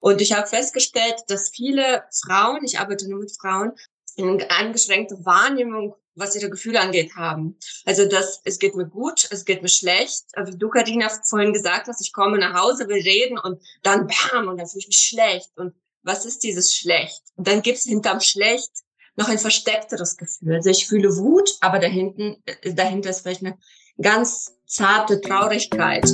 Und ich habe festgestellt, dass viele Frauen, ich arbeite nur mit Frauen, eine eingeschränkte Wahrnehmung, was ihre Gefühle angeht, haben. Also das, es geht mir gut, es geht mir schlecht. Wie du, Karina, vorhin gesagt hast, ich komme nach Hause, wir reden und dann bam, und dann fühle ich mich schlecht. Und was ist dieses schlecht? Und dann gibt's hinterm schlecht noch ein versteckteres Gefühl. Also ich fühle Wut, aber dahinten, äh, dahinter ist vielleicht eine ganz zarte Traurigkeit.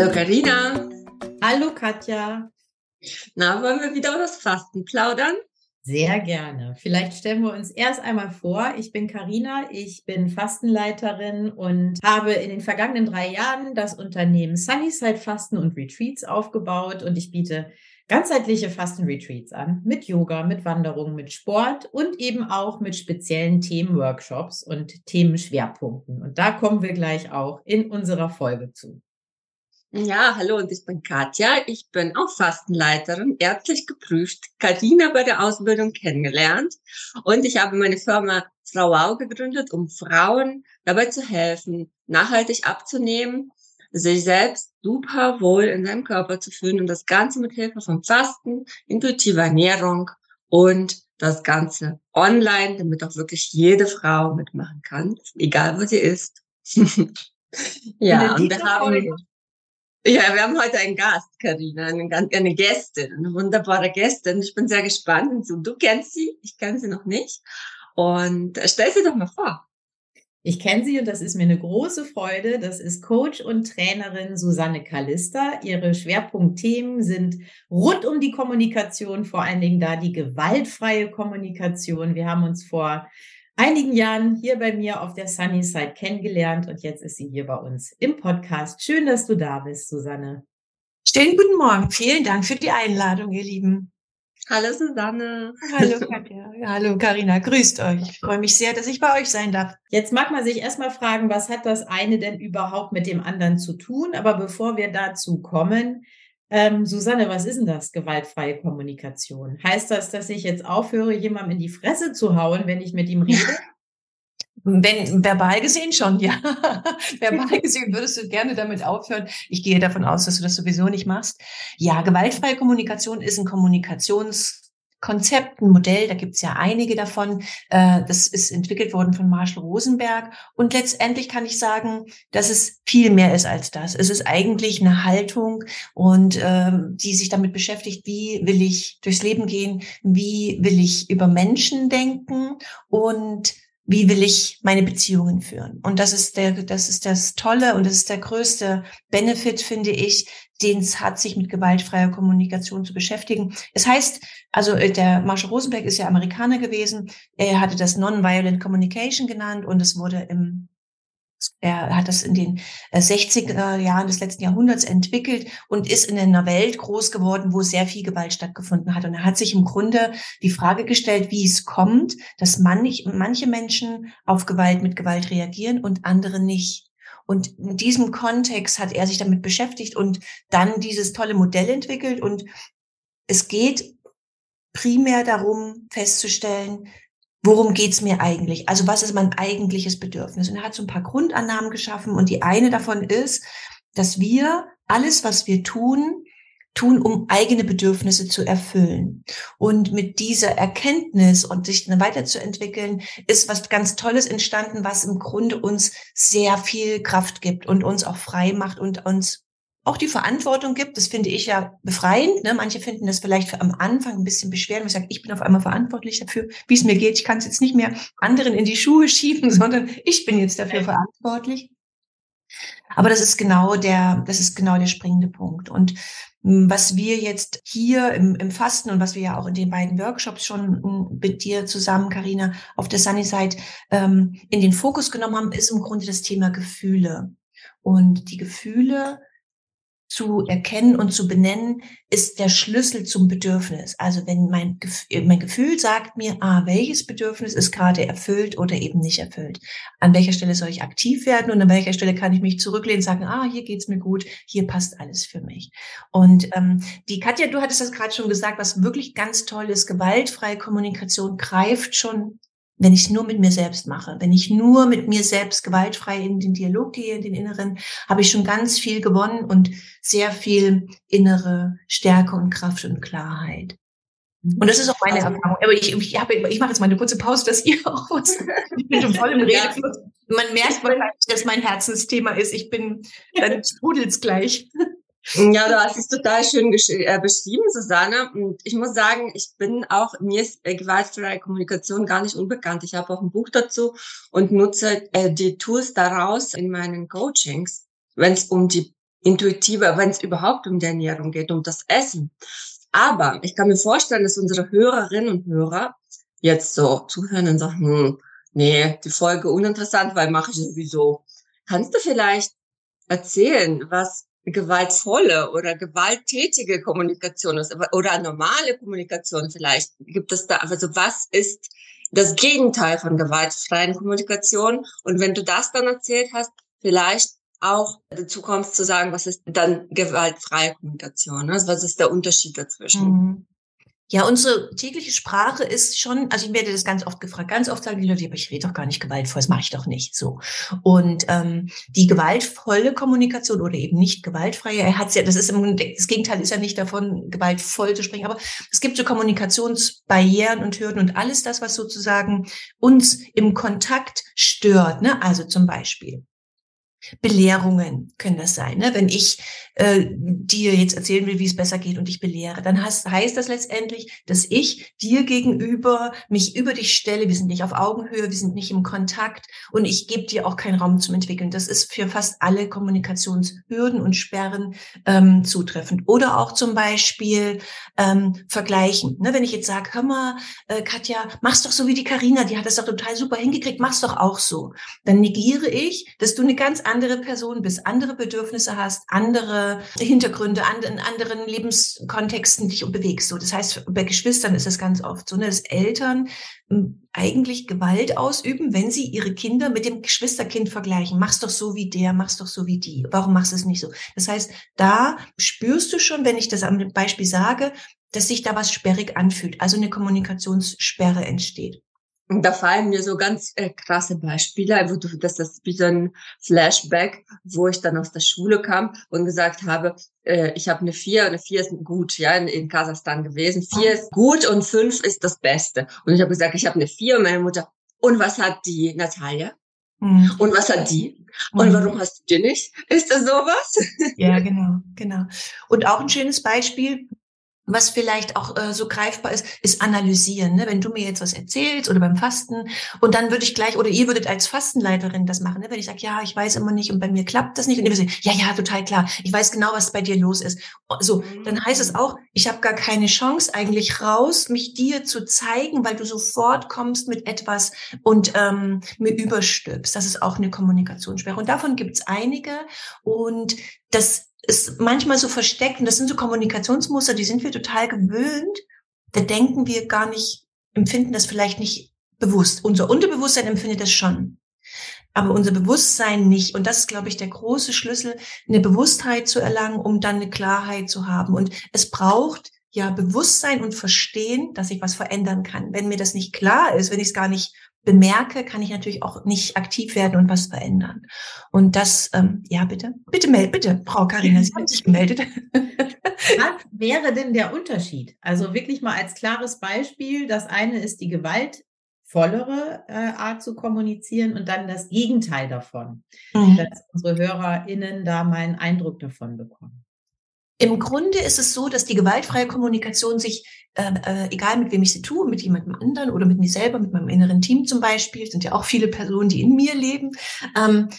Hallo Karina. Hallo Katja. Na, wollen wir wieder über das Fasten plaudern? Sehr gerne. Vielleicht stellen wir uns erst einmal vor. Ich bin Karina, ich bin Fastenleiterin und habe in den vergangenen drei Jahren das Unternehmen Sunnyside Fasten und Retreats aufgebaut und ich biete ganzheitliche Fasten-Retreats an mit Yoga, mit Wanderung, mit Sport und eben auch mit speziellen Themenworkshops und Themenschwerpunkten. Und da kommen wir gleich auch in unserer Folge zu. Ja, hallo und ich bin Katja. Ich bin auch Fastenleiterin, ärztlich geprüft, Karina bei der Ausbildung kennengelernt und ich habe meine Firma Frau Au gegründet, um Frauen dabei zu helfen, nachhaltig abzunehmen, sich selbst super wohl in seinem Körper zu fühlen und das Ganze mit Hilfe von Fasten, intuitiver Ernährung und das Ganze online, damit auch wirklich jede Frau mitmachen kann, egal wo sie ist. ja, und wir haben ja, wir haben heute einen Gast, Karina, eine, eine Gästin, eine wunderbare Gästin. Ich bin sehr gespannt. Du kennst sie, ich kenne sie noch nicht. Und stell sie doch mal vor. Ich kenne sie und das ist mir eine große Freude. Das ist Coach und Trainerin Susanne Kalister. Ihre Schwerpunktthemen sind rund um die Kommunikation, vor allen Dingen da die gewaltfreie Kommunikation. Wir haben uns vor einigen Jahren hier bei mir auf der Sunny Side kennengelernt und jetzt ist sie hier bei uns im Podcast. Schön, dass du da bist, Susanne. Schönen guten Morgen. Vielen Dank für die Einladung, ihr Lieben. Hallo Susanne. Hallo Katja. Hallo Karina. Grüßt euch. Ich freue mich sehr, dass ich bei euch sein darf. Jetzt mag man sich erstmal fragen, was hat das eine denn überhaupt mit dem anderen zu tun? Aber bevor wir dazu kommen, ähm, Susanne, was ist denn das, gewaltfreie Kommunikation? Heißt das, dass ich jetzt aufhöre, jemandem in die Fresse zu hauen, wenn ich mit ihm rede? Wenn verbal gesehen schon, ja. verbal gesehen würdest du gerne damit aufhören. Ich gehe davon aus, dass du das sowieso nicht machst. Ja, gewaltfreie Kommunikation ist ein Kommunikations Konzept, ein Modell, da gibt's ja einige davon. Äh, das ist entwickelt worden von Marshall Rosenberg. Und letztendlich kann ich sagen, dass es viel mehr ist als das. Es ist eigentlich eine Haltung und ähm, die sich damit beschäftigt, wie will ich durchs Leben gehen, wie will ich über Menschen denken und wie will ich meine Beziehungen führen? Und das ist der, das ist das Tolle und das ist der größte Benefit, finde ich, den es hat, sich mit gewaltfreier Kommunikation zu beschäftigen. Es heißt, also äh, der Marshall Rosenberg ist ja Amerikaner gewesen. Er hatte das Nonviolent Communication genannt und es wurde im er hat das in den 60er äh, Jahren des letzten Jahrhunderts entwickelt und ist in einer Welt groß geworden, wo sehr viel Gewalt stattgefunden hat. Und er hat sich im Grunde die Frage gestellt, wie es kommt, dass manche Menschen auf Gewalt mit Gewalt reagieren und andere nicht. Und in diesem Kontext hat er sich damit beschäftigt und dann dieses tolle Modell entwickelt. Und es geht primär darum festzustellen, worum geht's mir eigentlich? Also was ist mein eigentliches Bedürfnis? Und er hat so ein paar Grundannahmen geschaffen und die eine davon ist, dass wir alles, was wir tun, tun, um eigene Bedürfnisse zu erfüllen. Und mit dieser Erkenntnis und sich weiterzuentwickeln, ist was ganz Tolles entstanden, was im Grunde uns sehr viel Kraft gibt und uns auch frei macht und uns auch die Verantwortung gibt. Das finde ich ja befreiend. Ne? Manche finden das vielleicht am Anfang ein bisschen beschwerlich. Ich sage, ich bin auf einmal verantwortlich dafür, wie es mir geht. Ich kann es jetzt nicht mehr anderen in die Schuhe schieben, sondern ich bin jetzt dafür verantwortlich. Aber das ist genau der, das ist genau der springende Punkt. Und hm, was wir jetzt hier im, im Fasten und was wir ja auch in den beiden Workshops schon hm, mit dir zusammen, Karina, auf der Sunnyside ähm, in den Fokus genommen haben, ist im Grunde das Thema Gefühle. Und die Gefühle zu erkennen und zu benennen, ist der Schlüssel zum Bedürfnis. Also wenn mein, Gefühl, mein Gefühl sagt mir, ah, welches Bedürfnis ist gerade erfüllt oder eben nicht erfüllt. An welcher Stelle soll ich aktiv werden und an welcher Stelle kann ich mich zurücklehnen und sagen, ah, hier geht's mir gut, hier passt alles für mich. Und ähm, die Katja, du hattest das gerade schon gesagt, was wirklich ganz toll ist, gewaltfreie Kommunikation greift schon wenn ich es nur mit mir selbst mache. Wenn ich nur mit mir selbst gewaltfrei in den Dialog gehe, in den Inneren, habe ich schon ganz viel gewonnen und sehr viel innere Stärke und Kraft und Klarheit. Und das ist auch meine also, Erfahrung. Aber ich, ich, habe, ich mache jetzt mal eine kurze Pause, dass ihr auch was. Ich bin schon voll im Redefluss. Man merkt wahrscheinlich, dass mein Herzensthema ist. Ich bin, dann strudelt's gleich. Ja, du hast es total schön äh, beschrieben, Susanne. Und ich muss sagen, ich bin auch, mir ist äh, gewaltfreie Kommunikation gar nicht unbekannt. Ich habe auch ein Buch dazu und nutze äh, die Tools daraus in meinen Coachings, wenn es um die intuitive, wenn es überhaupt um die Ernährung geht, um das Essen. Aber ich kann mir vorstellen, dass unsere Hörerinnen und Hörer jetzt so zuhören und sagen, hm, nee, die Folge uninteressant, weil mache ich sowieso. Kannst du vielleicht erzählen, was gewaltvolle oder gewalttätige Kommunikation ist oder normale Kommunikation vielleicht. Gibt es da, also was ist das Gegenteil von gewaltfreien Kommunikation? Und wenn du das dann erzählt hast, vielleicht auch dazu kommst zu sagen, was ist dann gewaltfreie Kommunikation? Also was ist der Unterschied dazwischen? Mhm. Ja, unsere tägliche Sprache ist schon, also ich werde das ganz oft gefragt, ganz oft sagen die Leute, aber ich rede doch gar nicht gewaltvoll, das mache ich doch nicht so. Und ähm, die gewaltvolle Kommunikation oder eben nicht gewaltfreie, er hat ja, das ist im, das Gegenteil ist ja nicht davon, gewaltvoll zu sprechen, aber es gibt so Kommunikationsbarrieren und Hürden und alles das, was sozusagen uns im Kontakt stört. Ne? Also zum Beispiel Belehrungen können das sein. Ne? Wenn ich äh, dir jetzt erzählen will, wie es besser geht und dich belehre, dann heißt, heißt das letztendlich, dass ich dir gegenüber mich über dich stelle. Wir sind nicht auf Augenhöhe, wir sind nicht im Kontakt und ich gebe dir auch keinen Raum zum Entwickeln. Das ist für fast alle Kommunikationshürden und Sperren ähm, zutreffend. Oder auch zum Beispiel ähm, vergleichen. Ne? Wenn ich jetzt sage, hör mal, äh, Katja, mach's doch so wie die Karina, die hat das doch total super hingekriegt, mach's doch auch so. Dann negiere ich, dass du eine ganz andere Person bist, andere Bedürfnisse hast, andere Hintergründe, an, in anderen Lebenskontexten dich bewegst. So, das heißt, bei Geschwistern ist es ganz oft so, ne, dass Eltern hm, eigentlich Gewalt ausüben, wenn sie ihre Kinder mit dem Geschwisterkind vergleichen. Mach's doch so wie der, mach's doch so wie die. Warum machst du es nicht so? Das heißt, da spürst du schon, wenn ich das am Beispiel sage, dass sich da was sperrig anfühlt, also eine Kommunikationssperre entsteht. Und da fallen mir so ganz äh, krasse Beispiele, wo du, das ist wie so ein Flashback, wo ich dann aus der Schule kam und gesagt habe, äh, ich habe eine vier, eine vier ist gut, ja, in, in Kasachstan gewesen. Vier ist gut und fünf ist das Beste. Und ich habe gesagt, ich habe eine vier und meine Mutter, und was hat die Natalia? Mhm. Und was hat die? Und mhm. warum hast du die nicht? Ist das sowas? Ja, genau, genau. Und auch ein schönes Beispiel, was vielleicht auch äh, so greifbar ist, ist analysieren. Ne? Wenn du mir jetzt was erzählst oder beim Fasten und dann würde ich gleich, oder ihr würdet als Fastenleiterin das machen, ne? wenn ich sage, ja, ich weiß immer nicht und bei mir klappt das nicht und ihr würdet sagen, ja, ja, total klar, ich weiß genau, was bei dir los ist. So, dann heißt es auch, ich habe gar keine Chance eigentlich raus, mich dir zu zeigen, weil du sofort kommst mit etwas und ähm, mir überstülpst. Das ist auch eine Kommunikationssperre. Und davon gibt es einige und das ist manchmal so versteckt und das sind so Kommunikationsmuster, die sind wir total gewöhnt. Da denken wir gar nicht, empfinden das vielleicht nicht bewusst. Unser Unterbewusstsein empfindet das schon. Aber unser Bewusstsein nicht. Und das ist, glaube ich, der große Schlüssel, eine Bewusstheit zu erlangen, um dann eine Klarheit zu haben. Und es braucht ja Bewusstsein und Verstehen, dass ich was verändern kann. Wenn mir das nicht klar ist, wenn ich es gar nicht bemerke, kann ich natürlich auch nicht aktiv werden und was verändern. Und das, ähm, ja, bitte, bitte meld, bitte, Frau Karina, Sie haben sich gemeldet. Was wäre denn der Unterschied? Also wirklich mal als klares Beispiel. Das eine ist die gewaltvollere äh, Art zu kommunizieren und dann das Gegenteil davon, mhm. dass unsere HörerInnen da mal einen Eindruck davon bekommen. Im Grunde ist es so, dass die gewaltfreie Kommunikation sich, äh, äh, egal mit wem ich sie tue, mit jemandem anderen oder mit mir selber, mit meinem inneren Team zum Beispiel, sind ja auch viele Personen, die in mir leben, ähm,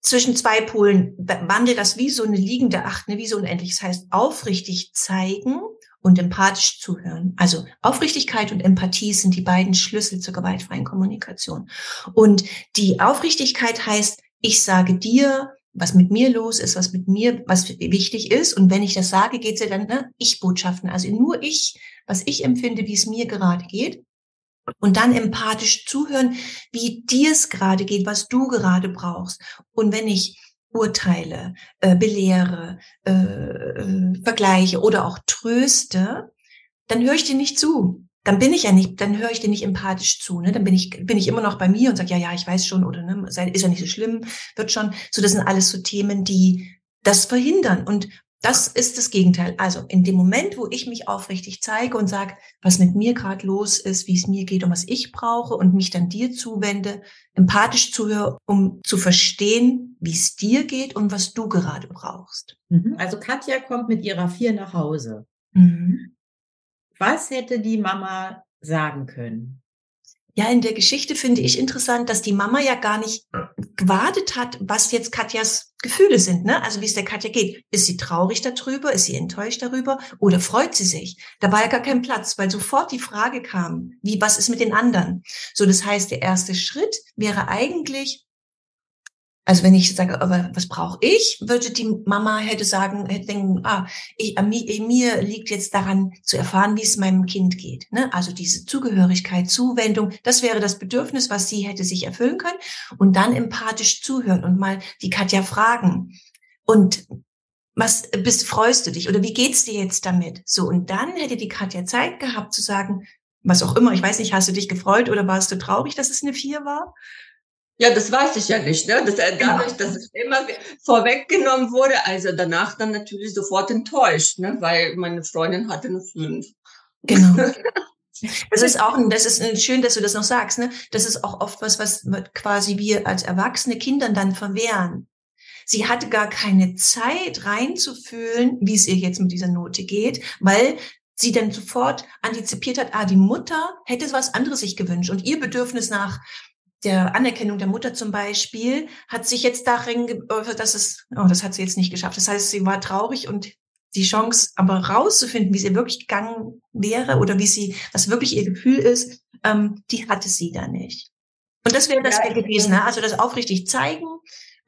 zwischen zwei Polen wandelt das wie so eine liegende Acht, ne, wie so unendlich. Das heißt, aufrichtig zeigen und empathisch zuhören. Also Aufrichtigkeit und Empathie sind die beiden Schlüssel zur gewaltfreien Kommunikation. Und die Aufrichtigkeit heißt, ich sage dir, was mit mir los ist, was mit mir, was wichtig ist. Und wenn ich das sage, geht es ja dann, ne, Ich-Botschaften. Also nur ich, was ich empfinde, wie es mir gerade geht. Und dann empathisch zuhören, wie dir es gerade geht, was du gerade brauchst. Und wenn ich urteile, äh, belehre, äh, äh, vergleiche oder auch tröste, dann höre ich dir nicht zu. Dann bin ich ja nicht, dann höre ich dir nicht empathisch zu, ne? Dann bin ich, bin ich immer noch bei mir und sage, ja, ja, ich weiß schon, oder ne, ist ja nicht so schlimm, wird schon. So, das sind alles so Themen, die das verhindern. Und das ist das Gegenteil. Also in dem Moment, wo ich mich aufrichtig zeige und sage, was mit mir gerade los ist, wie es mir geht und was ich brauche und mich dann dir zuwende, empathisch zuhöre, um zu verstehen, wie es dir geht und was du gerade brauchst. Mhm. Also Katja kommt mit ihrer Vier nach Hause. Mhm. Was hätte die Mama sagen können? Ja, in der Geschichte finde ich interessant, dass die Mama ja gar nicht gewartet hat, was jetzt Katjas Gefühle sind, ne? Also wie es der Katja geht. Ist sie traurig darüber? Ist sie enttäuscht darüber? Oder freut sie sich? Da war ja gar kein Platz, weil sofort die Frage kam, wie, was ist mit den anderen? So, das heißt, der erste Schritt wäre eigentlich, also wenn ich sage, aber was brauche ich, würde die Mama hätte sagen, hätte denken, ah, ich, mir, liegt jetzt daran zu erfahren, wie es meinem Kind geht. Ne? Also diese Zugehörigkeit, Zuwendung, das wäre das Bedürfnis, was sie hätte sich erfüllen können. Und dann empathisch zuhören und mal die Katja fragen. Und was bist, freust du dich oder wie geht's dir jetzt damit? So, und dann hätte die Katja Zeit gehabt zu sagen, was auch immer, ich weiß nicht, hast du dich gefreut oder warst du traurig, dass es eine Vier war? Ja, das weiß ich ja nicht. Ne? Das, äh, dadurch, dass es immer vorweggenommen wurde, also danach dann natürlich sofort enttäuscht, ne? weil meine Freundin hatte eine fünf. Genau. Das ist auch, das ist schön, dass du das noch sagst. Ne? Das ist auch oft was, was quasi wir als erwachsene Kindern dann verwehren. Sie hatte gar keine Zeit reinzufühlen, wie es ihr jetzt mit dieser Note geht, weil sie dann sofort antizipiert hat, ah, die Mutter hätte was anderes sich gewünscht und ihr Bedürfnis nach der Anerkennung der Mutter zum Beispiel, hat sich jetzt darin geöffnet, dass es, oh, das hat sie jetzt nicht geschafft. Das heißt, sie war traurig und die Chance, aber rauszufinden, wie sie wirklich gegangen wäre oder wie sie, was wirklich ihr Gefühl ist, ähm, die hatte sie da nicht. Und das wäre das ja, gewesen, ne? also das aufrichtig zeigen.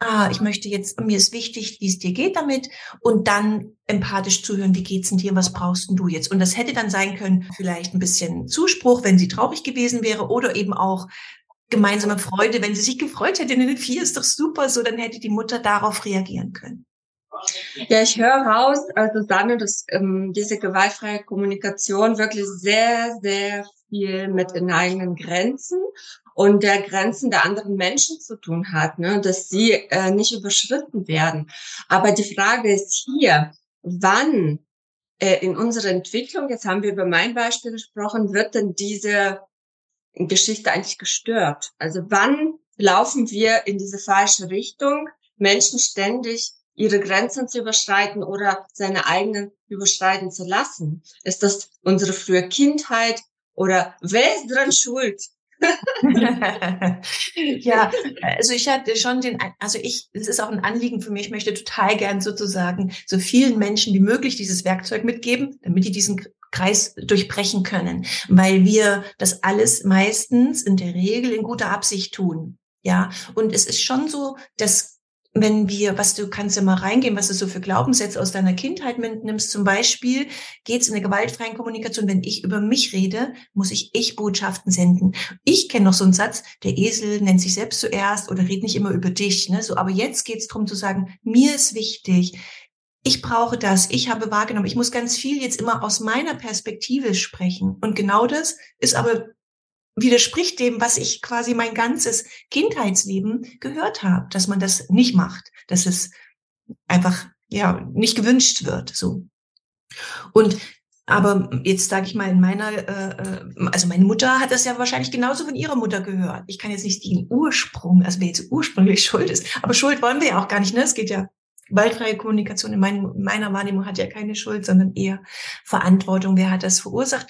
Ah, ich möchte jetzt, mir ist wichtig, wie es dir geht damit und dann empathisch zuhören, wie geht's denn dir, was brauchst denn du jetzt? Und das hätte dann sein können, vielleicht ein bisschen Zuspruch, wenn sie traurig gewesen wäre oder eben auch gemeinsame Freude. Wenn sie sich gefreut hätte in den vier, ist doch super, so dann hätte die Mutter darauf reagieren können. Ja, ich höre raus, also Sanne, dass ähm, diese gewaltfreie Kommunikation wirklich sehr, sehr viel mit den eigenen Grenzen und der Grenzen der anderen Menschen zu tun hat, ne? dass sie äh, nicht überschritten werden. Aber die Frage ist hier, wann äh, in unserer Entwicklung, jetzt haben wir über mein Beispiel gesprochen, wird denn diese Geschichte eigentlich gestört? Also wann laufen wir in diese falsche Richtung, Menschen ständig ihre Grenzen zu überschreiten oder seine eigenen überschreiten zu lassen? Ist das unsere frühe Kindheit oder wer ist dran schuld? ja, also ich hatte schon den, also ich, es ist auch ein Anliegen für mich, ich möchte total gern sozusagen so vielen Menschen wie möglich dieses Werkzeug mitgeben, damit die diesen Kreis durchbrechen können, weil wir das alles meistens in der Regel in guter Absicht tun. Ja, und es ist schon so, dass wenn wir, was du kannst ja mal reingehen, was du so für Glaubenssätze aus deiner Kindheit mitnimmst. Zum Beispiel geht es in der gewaltfreien Kommunikation, wenn ich über mich rede, muss ich Ich-Botschaften senden. Ich kenne noch so einen Satz, der Esel nennt sich selbst zuerst oder redet nicht immer über dich. Ne? So, aber jetzt geht es darum zu sagen, mir ist wichtig, ich brauche das, ich habe wahrgenommen, ich muss ganz viel jetzt immer aus meiner Perspektive sprechen. Und genau das ist aber widerspricht dem, was ich quasi mein ganzes Kindheitsleben gehört habe, dass man das nicht macht, dass es einfach ja nicht gewünscht wird, so. Und aber jetzt sage ich mal in meiner, äh, äh, also meine Mutter hat das ja wahrscheinlich genauso von ihrer Mutter gehört. Ich kann jetzt nicht den Ursprung, also wer jetzt ursprünglich schuld ist, aber Schuld wollen wir ja auch gar nicht. Ne? Es geht ja Gewaltfreie Kommunikation in, mein, meiner Wahrnehmung hat ja keine Schuld, sondern eher Verantwortung. Wer hat das verursacht?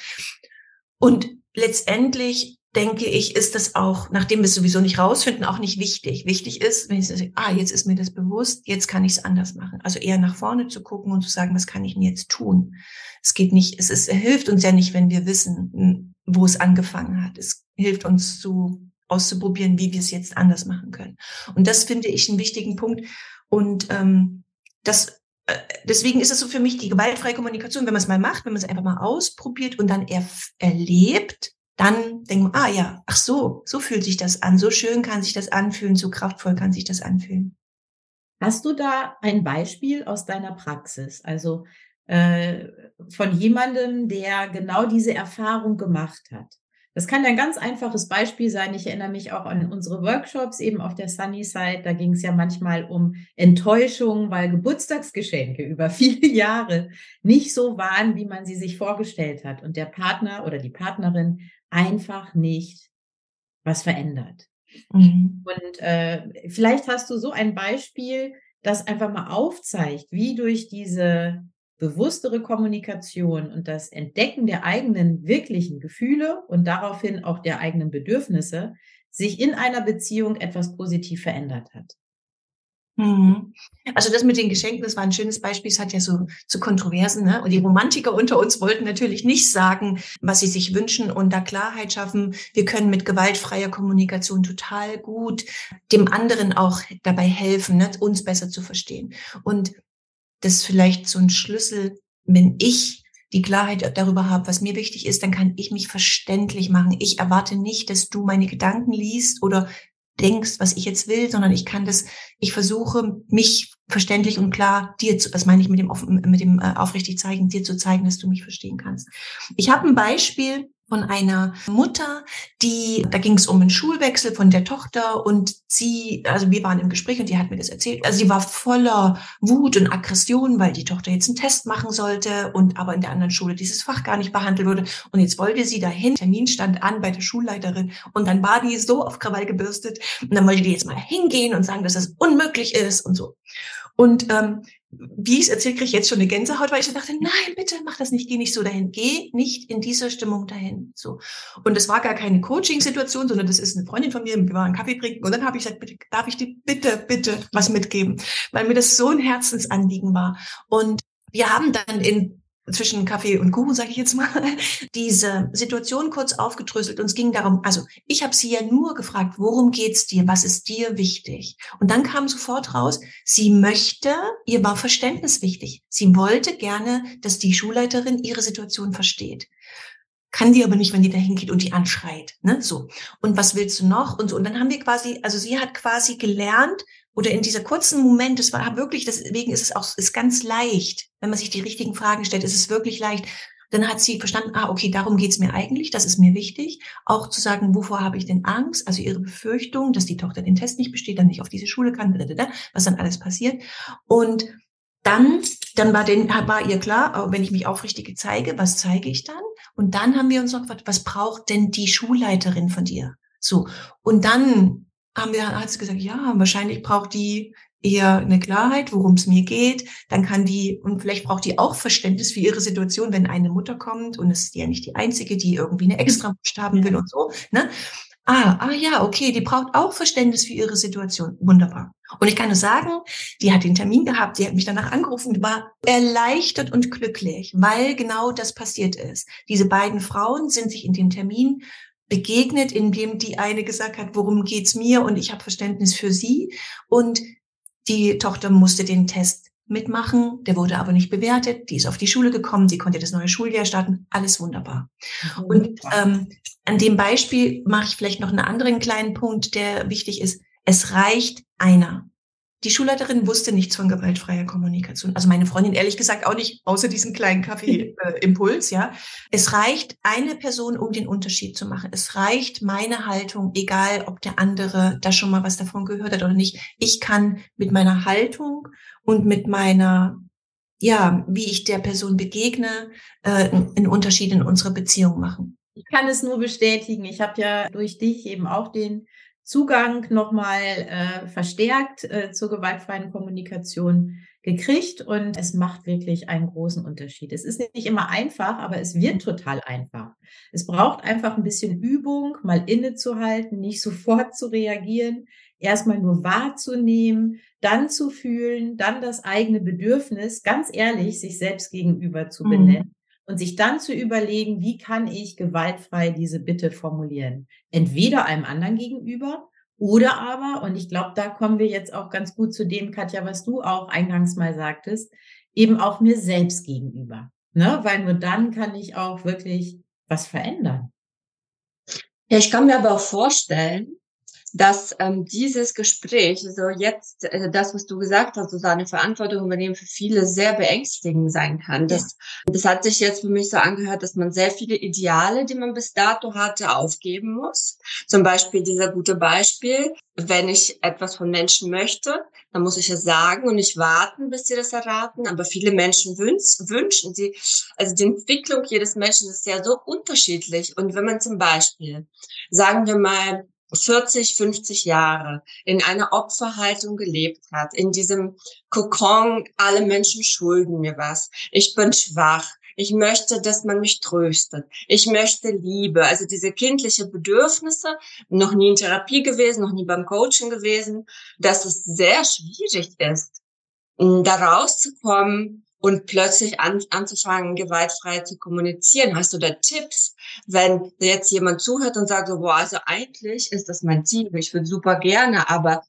Und letztendlich denke ich, ist das auch, nachdem wir es sowieso nicht rausfinden, auch nicht wichtig. Wichtig ist, wenn ich sage, ah, jetzt ist mir das bewusst, jetzt kann ich es anders machen. Also eher nach vorne zu gucken und zu sagen, was kann ich denn jetzt tun? Es geht nicht, es ist, es hilft uns ja nicht, wenn wir wissen, wo es angefangen hat. Es hilft uns zu auszuprobieren, wie wir es jetzt anders machen können. Und das finde ich einen wichtigen Punkt. Und ähm, das äh, deswegen ist es so für mich die gewaltfreie Kommunikation, wenn man es mal macht, wenn man es einfach mal ausprobiert und dann er, erlebt, dann denkt man, ah ja, ach so, so fühlt sich das an, so schön kann sich das anfühlen, so kraftvoll kann sich das anfühlen. Hast du da ein Beispiel aus deiner Praxis? Also äh, von jemandem, der genau diese Erfahrung gemacht hat. Das kann ein ganz einfaches Beispiel sein. Ich erinnere mich auch an unsere Workshops eben auf der Sunny Side. Da ging es ja manchmal um Enttäuschung, weil Geburtstagsgeschenke über viele Jahre nicht so waren, wie man sie sich vorgestellt hat und der Partner oder die Partnerin einfach nicht was verändert. Mhm. Und äh, vielleicht hast du so ein Beispiel, das einfach mal aufzeigt, wie durch diese bewusstere Kommunikation und das Entdecken der eigenen wirklichen Gefühle und daraufhin auch der eigenen Bedürfnisse sich in einer Beziehung etwas positiv verändert hat. Mhm. Also das mit den Geschenken, das war ein schönes Beispiel. Es hat ja so zu Kontroversen. Ne? Und die Romantiker unter uns wollten natürlich nicht sagen, was sie sich wünschen und da Klarheit schaffen. Wir können mit gewaltfreier Kommunikation total gut dem anderen auch dabei helfen, ne? uns besser zu verstehen. Und das vielleicht so ein Schlüssel, wenn ich die Klarheit darüber habe, was mir wichtig ist, dann kann ich mich verständlich machen. Ich erwarte nicht, dass du meine Gedanken liest oder denkst, was ich jetzt will, sondern ich kann das, ich versuche mich verständlich und klar dir zu, was meine ich mit dem, mit dem äh, aufrichtig zeigen, dir zu zeigen, dass du mich verstehen kannst. Ich habe ein Beispiel, von einer Mutter, die, da ging es um einen Schulwechsel von der Tochter und sie, also wir waren im Gespräch und die hat mir das erzählt. Also sie war voller Wut und Aggression, weil die Tochter jetzt einen Test machen sollte und aber in der anderen Schule dieses Fach gar nicht behandelt wurde. Und jetzt wollte sie dahin, Termin stand an bei der Schulleiterin und dann war die so auf Krawall gebürstet und dann wollte die jetzt mal hingehen und sagen, dass das unmöglich ist und so. Und ähm, wie ich es erzählt, kriege ich jetzt schon eine Gänsehaut, weil ich dachte, nein, bitte mach das nicht, geh nicht so dahin, geh nicht in dieser Stimmung dahin. So. Und es war gar keine Coaching-Situation, sondern das ist eine Freundin von mir, wir waren Kaffee trinken und dann habe ich gesagt, bitte, darf ich dir bitte, bitte was mitgeben, weil mir das so ein Herzensanliegen war. Und wir haben dann in zwischen Kaffee und Kuchen, sage ich jetzt mal, diese Situation kurz aufgedröselt. Und es ging darum, also ich habe sie ja nur gefragt, worum geht's dir, was ist dir wichtig? Und dann kam sofort raus, sie möchte, ihr war Verständnis wichtig. Sie wollte gerne, dass die Schulleiterin ihre Situation versteht kann die aber nicht, wenn die da hingeht und die anschreit, ne, so. Und was willst du noch? Und so. Und dann haben wir quasi, also sie hat quasi gelernt, oder in dieser kurzen Moment, das war wirklich, deswegen ist es auch, ist ganz leicht, wenn man sich die richtigen Fragen stellt, ist es wirklich leicht. Dann hat sie verstanden, ah, okay, darum geht's mir eigentlich, das ist mir wichtig. Auch zu sagen, wovor habe ich denn Angst? Also ihre Befürchtung, dass die Tochter den Test nicht besteht, dann nicht auf diese Schule kann, was dann alles passiert. Und dann, dann war, den, war ihr klar, wenn ich mich aufrichtig zeige, was zeige ich dann? Und dann haben wir uns noch gefragt, was braucht denn die Schulleiterin von dir? So. Und dann haben wir, hat sie gesagt, ja, wahrscheinlich braucht die eher eine Klarheit, worum es mir geht. Dann kann die, und vielleicht braucht die auch Verständnis für ihre Situation, wenn eine Mutter kommt und es ist ja nicht die einzige, die irgendwie eine extra haben will und so. Ne? Ah, ah ja, okay, die braucht auch Verständnis für ihre Situation. Wunderbar. Und ich kann nur sagen, die hat den Termin gehabt, die hat mich danach angerufen, war erleichtert und glücklich, weil genau das passiert ist. Diese beiden Frauen sind sich in dem Termin begegnet, indem die eine gesagt hat, worum geht's mir und ich habe Verständnis für sie. Und die Tochter musste den Test mitmachen, der wurde aber nicht bewertet, die ist auf die Schule gekommen, sie konnte das neue Schuljahr starten, alles wunderbar. Mhm. Und ähm, an dem Beispiel mache ich vielleicht noch einen anderen kleinen Punkt, der wichtig ist. Es reicht einer. Die Schulleiterin wusste nichts von gewaltfreier Kommunikation. Also meine Freundin ehrlich gesagt auch nicht, außer diesen kleinen Kaffee-Impuls, äh, ja. Es reicht eine Person, um den Unterschied zu machen. Es reicht meine Haltung, egal ob der andere da schon mal was davon gehört hat oder nicht. Ich kann mit meiner Haltung und mit meiner, ja, wie ich der Person begegne, äh, einen Unterschied in unserer Beziehung machen. Ich kann es nur bestätigen. Ich habe ja durch dich eben auch den Zugang nochmal äh, verstärkt äh, zur gewaltfreien Kommunikation gekriegt und es macht wirklich einen großen Unterschied. Es ist nicht immer einfach, aber es wird total einfach. Es braucht einfach ein bisschen Übung, mal innezuhalten, nicht sofort zu reagieren, erstmal nur wahrzunehmen, dann zu fühlen, dann das eigene Bedürfnis ganz ehrlich sich selbst gegenüber zu mhm. benennen. Mhm und sich dann zu überlegen, wie kann ich gewaltfrei diese Bitte formulieren? Entweder einem anderen gegenüber oder aber, und ich glaube, da kommen wir jetzt auch ganz gut zu dem, Katja, was du auch eingangs mal sagtest, eben auch mir selbst gegenüber. Ne? Weil nur dann kann ich auch wirklich was verändern. Ja, ich kann mir aber auch vorstellen, dass ähm, dieses Gespräch, so jetzt äh, das, was du gesagt hast, so seine Verantwortung übernehmen, für viele sehr beängstigend sein kann. Das, ja. das hat sich jetzt für mich so angehört, dass man sehr viele Ideale, die man bis dato hatte, aufgeben muss. Zum Beispiel dieser gute Beispiel, wenn ich etwas von Menschen möchte, dann muss ich es sagen und nicht warten, bis sie das erraten. Aber viele Menschen wünschen, wünschen sie, also die Entwicklung jedes Menschen ist ja so unterschiedlich. Und wenn man zum Beispiel, sagen wir mal, 40, 50 Jahre in einer Opferhaltung gelebt hat, in diesem Kokon, alle Menschen schulden mir was, ich bin schwach, ich möchte, dass man mich tröstet, ich möchte Liebe, also diese kindliche Bedürfnisse, noch nie in Therapie gewesen, noch nie beim Coaching gewesen, dass es sehr schwierig ist, da rauszukommen und plötzlich an, anzufangen, gewaltfrei zu kommunizieren. Hast du da Tipps, wenn jetzt jemand zuhört und sagt so, boah, also eigentlich ist das mein Ziel, ich würde super gerne, aber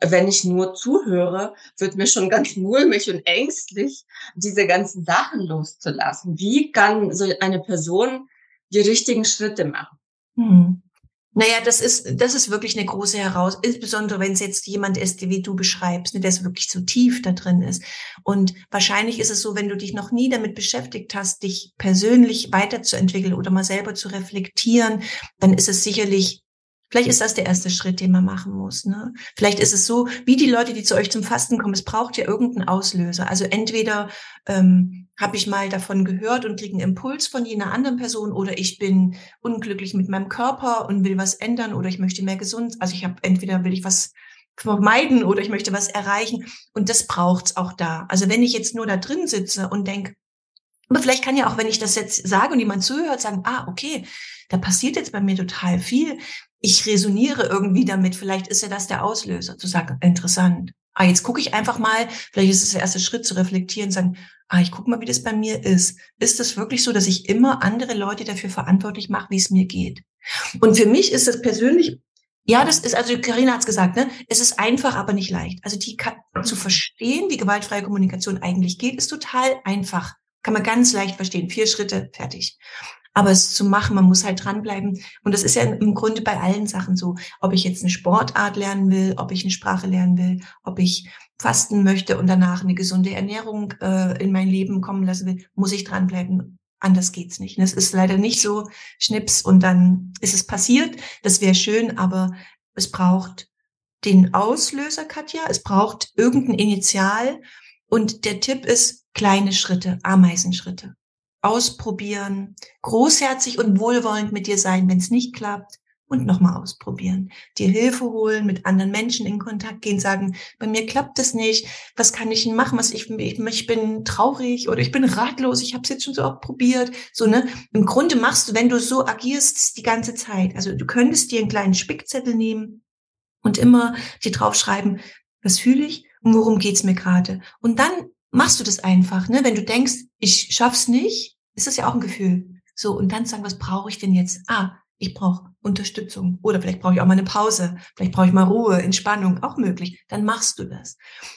wenn ich nur zuhöre, wird mir schon ganz mulmig und ängstlich, diese ganzen Sachen loszulassen. Wie kann so eine Person die richtigen Schritte machen? Hm. Naja, das ist, das ist wirklich eine große Herausforderung, insbesondere wenn es jetzt jemand ist, wie du beschreibst, ne, der so wirklich so tief da drin ist. Und wahrscheinlich ist es so, wenn du dich noch nie damit beschäftigt hast, dich persönlich weiterzuentwickeln oder mal selber zu reflektieren, dann ist es sicherlich Vielleicht ist das der erste Schritt, den man machen muss. Ne? Vielleicht ist es so, wie die Leute, die zu euch zum Fasten kommen, es braucht ja irgendeinen Auslöser. Also entweder ähm, habe ich mal davon gehört und kriege einen Impuls von jener anderen Person oder ich bin unglücklich mit meinem Körper und will was ändern oder ich möchte mehr gesund. Also ich habe entweder will ich was vermeiden oder ich möchte was erreichen und das braucht's auch da. Also wenn ich jetzt nur da drin sitze und denke, aber vielleicht kann ja auch, wenn ich das jetzt sage und jemand zuhört, sagen, ah, okay, da passiert jetzt bei mir total viel ich resoniere irgendwie damit, vielleicht ist ja das der Auslöser, zu sagen, interessant. Ah, jetzt gucke ich einfach mal, vielleicht ist es der erste Schritt zu reflektieren, sagen, ah, ich gucke mal, wie das bei mir ist. Ist es wirklich so, dass ich immer andere Leute dafür verantwortlich mache, wie es mir geht? Und für mich ist das persönlich, ja, das ist, also Karina hat es gesagt, ne, es ist einfach, aber nicht leicht. Also die zu verstehen, wie gewaltfreie Kommunikation eigentlich geht, ist total einfach. Kann man ganz leicht verstehen. Vier Schritte, fertig. Aber es zu machen, man muss halt dranbleiben. Und das ist ja im Grunde bei allen Sachen so. Ob ich jetzt eine Sportart lernen will, ob ich eine Sprache lernen will, ob ich fasten möchte und danach eine gesunde Ernährung äh, in mein Leben kommen lassen will, muss ich dranbleiben. Anders geht's nicht. Es ist leider nicht so Schnips und dann ist es passiert. Das wäre schön, aber es braucht den Auslöser, Katja. Es braucht irgendein Initial. Und der Tipp ist kleine Schritte, Ameisenschritte ausprobieren, großherzig und wohlwollend mit dir sein, wenn es nicht klappt und nochmal ausprobieren. Dir Hilfe holen, mit anderen Menschen in Kontakt gehen, sagen, bei mir klappt es nicht, was kann ich denn machen, was ich, ich, ich bin traurig oder ich bin ratlos, ich habe es jetzt schon so oft probiert. So, ne? Im Grunde machst du, wenn du so agierst, die ganze Zeit. Also du könntest dir einen kleinen Spickzettel nehmen und immer dir draufschreiben, was fühle ich und worum geht's mir gerade. Und dann machst du das einfach, ne? Wenn du denkst, ich schaff's nicht, ist das ja auch ein Gefühl. So, und dann sagen, was brauche ich denn jetzt? Ah, ich brauche Unterstützung. Oder vielleicht brauche ich auch mal eine Pause. Vielleicht brauche ich mal Ruhe, Entspannung, auch möglich. Dann machst du das.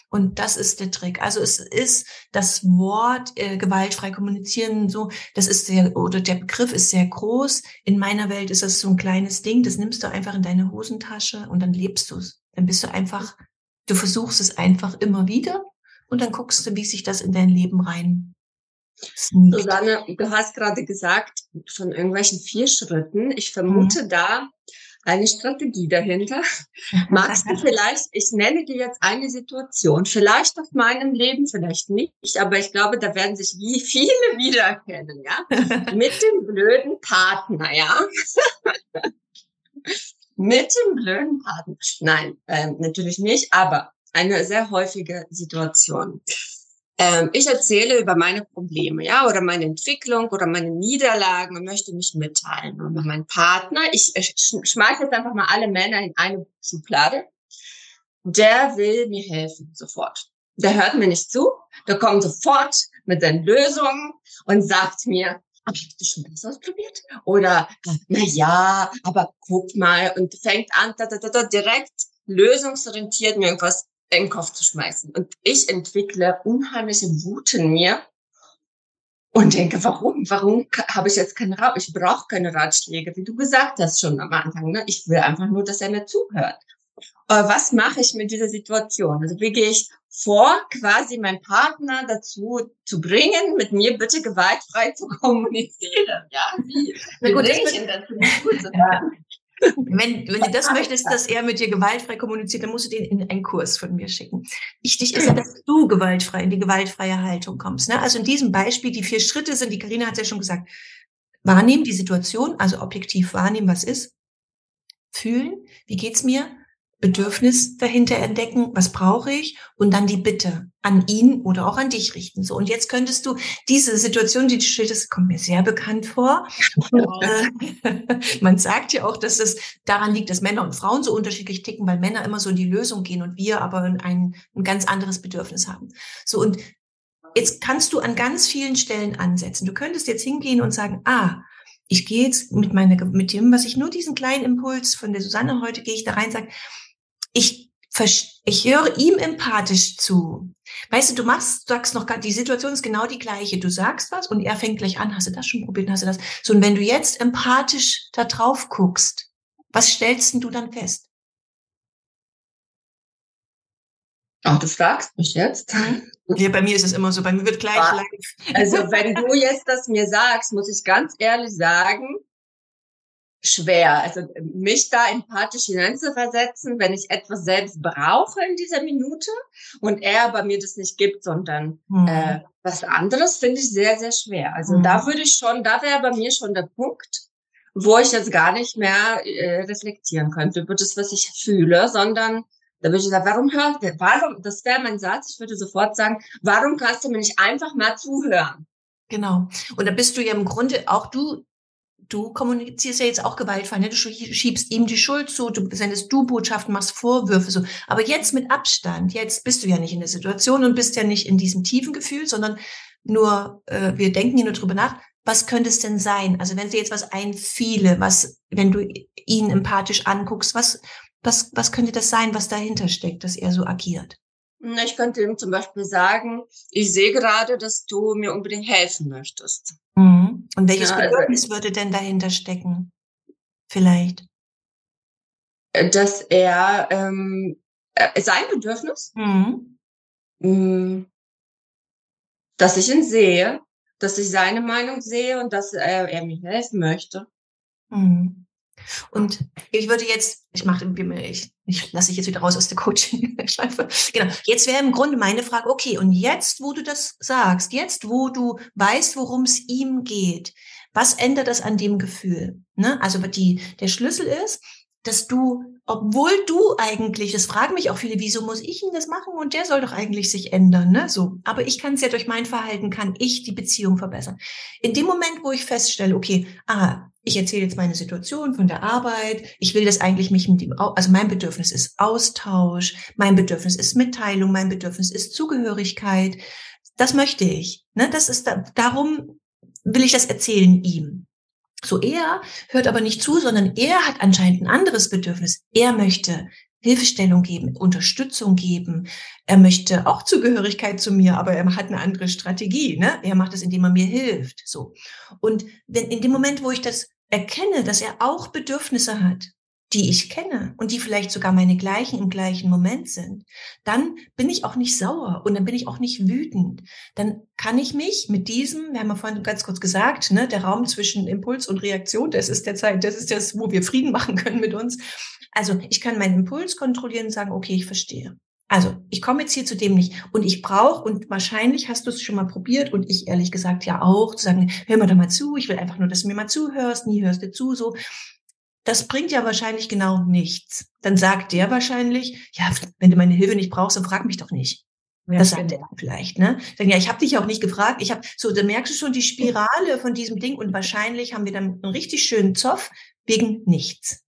Und das ist der Trick. Also es ist das Wort äh, gewaltfrei kommunizieren, so, das ist sehr, oder der Begriff ist sehr groß. In meiner Welt ist das so ein kleines Ding. Das nimmst du einfach in deine Hosentasche und dann lebst du es. Dann bist du einfach, du versuchst es einfach immer wieder und dann guckst du, wie sich das in dein Leben rein Sneakt. Susanne, du hast gerade gesagt, von irgendwelchen vier Schritten. Ich vermute mhm. da eine Strategie dahinter. Magst du vielleicht, ich nenne dir jetzt eine Situation, vielleicht aus meinem Leben, vielleicht nicht, aber ich glaube, da werden sich wie viele wiedererkennen, ja? Mit dem blöden Partner, ja? Mit dem blöden Partner. Nein, äh, natürlich nicht, aber eine sehr häufige Situation. Ähm, ich erzähle über meine Probleme, ja, oder meine Entwicklung oder meine Niederlagen und möchte mich mitteilen. Und mein Partner, ich, ich schmeiße jetzt einfach mal alle Männer in eine Schublade, der will mir helfen, sofort. Der hört mir nicht zu, der kommt sofort mit seinen Lösungen und sagt mir, aber hast du schon das ausprobiert? Oder, na ja, aber guck mal und fängt an, da, da, da, direkt lösungsorientiert mir irgendwas in den Kopf zu schmeißen. Und ich entwickle unheimliche Wut in mir und denke, warum? Warum habe ich jetzt keine Ratschläge? Ich brauche keine Ratschläge, wie du gesagt hast schon am Anfang. Ne? Ich will einfach nur, dass er mir zuhört. Aber was mache ich mit dieser Situation? Also wie gehe ich vor, quasi meinen Partner dazu zu bringen, mit mir bitte gewaltfrei zu kommunizieren? Ja, wie? wie gut, ich das? Gut ja. Wenn, wenn du das möchtest, dass er mit dir gewaltfrei kommuniziert, dann musst du den in einen Kurs von mir schicken. Wichtig ist ja, dass du gewaltfrei in die gewaltfreie Haltung kommst. Ne? Also in diesem Beispiel, die vier Schritte sind, die Karina hat ja schon gesagt, wahrnehmen die Situation, also objektiv wahrnehmen, was ist, fühlen, wie geht's mir, Bedürfnis dahinter entdecken, was brauche ich und dann die Bitte an ihn oder auch an dich richten. So und jetzt könntest du diese Situation, die du schilderst, kommt mir sehr bekannt vor. Äh, man sagt ja auch, dass es daran liegt, dass Männer und Frauen so unterschiedlich ticken, weil Männer immer so in die Lösung gehen und wir aber ein, ein ganz anderes Bedürfnis haben. So und jetzt kannst du an ganz vielen Stellen ansetzen. Du könntest jetzt hingehen und sagen, ah, ich gehe jetzt mit meiner, mit dem, was ich nur diesen kleinen Impuls von der Susanne heute gehe ich da rein, sage, ich, ich höre ihm empathisch zu. Weißt du, du machst, du sagst noch gar, die Situation ist genau die gleiche. Du sagst was und er fängt gleich an, hast du das schon probiert, hast du das? So, und wenn du jetzt empathisch da drauf guckst, was stellst denn du dann fest? Ach, du fragst mich jetzt. Mhm. Ja, bei mir ist es immer so, bei mir wird gleich ja. live. Also, wenn du jetzt das mir sagst, muss ich ganz ehrlich sagen, schwer. Also mich da empathisch hineinzuversetzen, wenn ich etwas selbst brauche in dieser Minute und er bei mir das nicht gibt, sondern mhm. äh, was anderes, finde ich sehr, sehr schwer. Also mhm. da würde ich schon, da wäre bei mir schon der Punkt, wo ich jetzt gar nicht mehr äh, reflektieren könnte über das, was ich fühle, sondern da würde ich sagen, warum hört, warum, das wäre mein Satz, ich würde sofort sagen, warum kannst du mir nicht einfach mal zuhören? Genau. Und da bist du ja im Grunde auch du du kommunizierst ja jetzt auch gewaltfrei, ne? du schiebst ihm die Schuld zu, du sendest du Botschaften, machst Vorwürfe so. Aber jetzt mit Abstand, jetzt bist du ja nicht in der Situation und bist ja nicht in diesem tiefen Gefühl, sondern nur, äh, wir denken hier nur drüber nach, was könnte es denn sein? Also wenn dir jetzt was einfiele, was, wenn du ihn empathisch anguckst, was, was, was könnte das sein, was dahinter steckt, dass er so agiert? Ich könnte ihm zum Beispiel sagen, ich sehe gerade, dass du mir unbedingt helfen möchtest. Mhm. Und welches ja, also Bedürfnis also, würde denn dahinter stecken? Vielleicht. Äh, dass er ähm, äh, sein Bedürfnis, mhm. mh, mm, dass ich ihn sehe, dass ich seine Meinung sehe und dass er, er mir helfen möchte. Mhm. Und ich würde jetzt, ich mache, ich, ich lasse ich jetzt wieder raus aus der Coaching-Schleife. Genau. Jetzt wäre im Grunde meine Frage, okay, und jetzt, wo du das sagst, jetzt, wo du weißt, worum es ihm geht, was ändert das an dem Gefühl? Ne? Also die, der Schlüssel ist, dass du, obwohl du eigentlich, das fragen mich auch viele, wieso muss ich ihn das machen und der soll doch eigentlich sich ändern, ne? So. Aber ich kann es ja durch mein Verhalten, kann ich die Beziehung verbessern. In dem Moment, wo ich feststelle, okay, ah, ich erzähle jetzt meine Situation von der Arbeit. Ich will das eigentlich mich mit ihm, also mein Bedürfnis ist Austausch, mein Bedürfnis ist Mitteilung, mein Bedürfnis ist Zugehörigkeit. Das möchte ich. Ne? Das ist da, darum will ich das erzählen ihm. So er hört aber nicht zu, sondern er hat anscheinend ein anderes Bedürfnis. Er möchte Hilfestellung geben, Unterstützung geben. Er möchte auch Zugehörigkeit zu mir, aber er hat eine andere Strategie. Ne? Er macht es, indem er mir hilft. So. Und wenn in dem Moment, wo ich das erkenne, dass er auch Bedürfnisse hat, die ich kenne und die vielleicht sogar meine gleichen im gleichen Moment sind, dann bin ich auch nicht sauer und dann bin ich auch nicht wütend. Dann kann ich mich mit diesem, wir haben ja vorhin ganz kurz gesagt, ne, der Raum zwischen Impuls und Reaktion, das ist der Zeit, das ist das, wo wir Frieden machen können mit uns. Also ich kann meinen Impuls kontrollieren und sagen, okay, ich verstehe. Also ich komme jetzt hier zu dem nicht und ich brauche und wahrscheinlich hast du es schon mal probiert und ich ehrlich gesagt ja auch zu sagen, hör mir da mal zu, ich will einfach nur, dass du mir mal zuhörst, nie hörst du zu, so. Das bringt ja wahrscheinlich genau nichts. Dann sagt der wahrscheinlich, ja, wenn du meine Hilfe nicht brauchst, dann frag mich doch nicht. Ja, das sagt er vielleicht, ne? Dann, ja, ich habe dich auch nicht gefragt. Ich habe so, da merkst du schon die Spirale von diesem Ding und wahrscheinlich haben wir dann einen richtig schönen Zoff wegen nichts.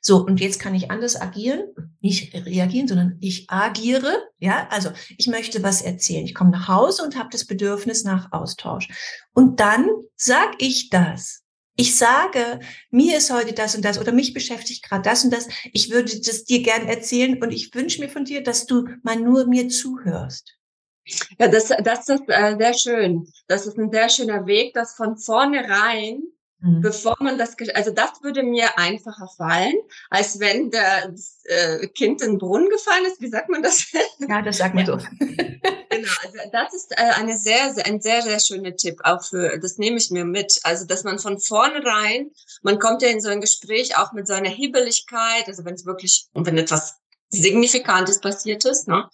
So, und jetzt kann ich anders agieren, nicht reagieren, sondern ich agiere. Ja, also ich möchte was erzählen. Ich komme nach Hause und habe das Bedürfnis nach Austausch. Und dann sag ich das. Ich sage, mir ist heute das und das oder mich beschäftigt gerade das und das. Ich würde das dir gern erzählen und ich wünsche mir von dir, dass du mal nur mir zuhörst. Ja, das, das ist äh, sehr schön. Das ist ein sehr schöner Weg, dass von vornherein Mhm. Bevor man das, also das würde mir einfacher fallen, als wenn das äh, Kind in den Brunnen gefallen ist. Wie sagt man das? Ja, das sagt man so. Genau, also das ist äh, eine sehr, sehr, ein sehr, sehr schöner Tipp, auch für, das nehme ich mir mit. Also, dass man von vornherein, man kommt ja in so ein Gespräch auch mit so einer Hibbeligkeit, also wenn es wirklich, wenn etwas Signifikantes passiert ist, ne?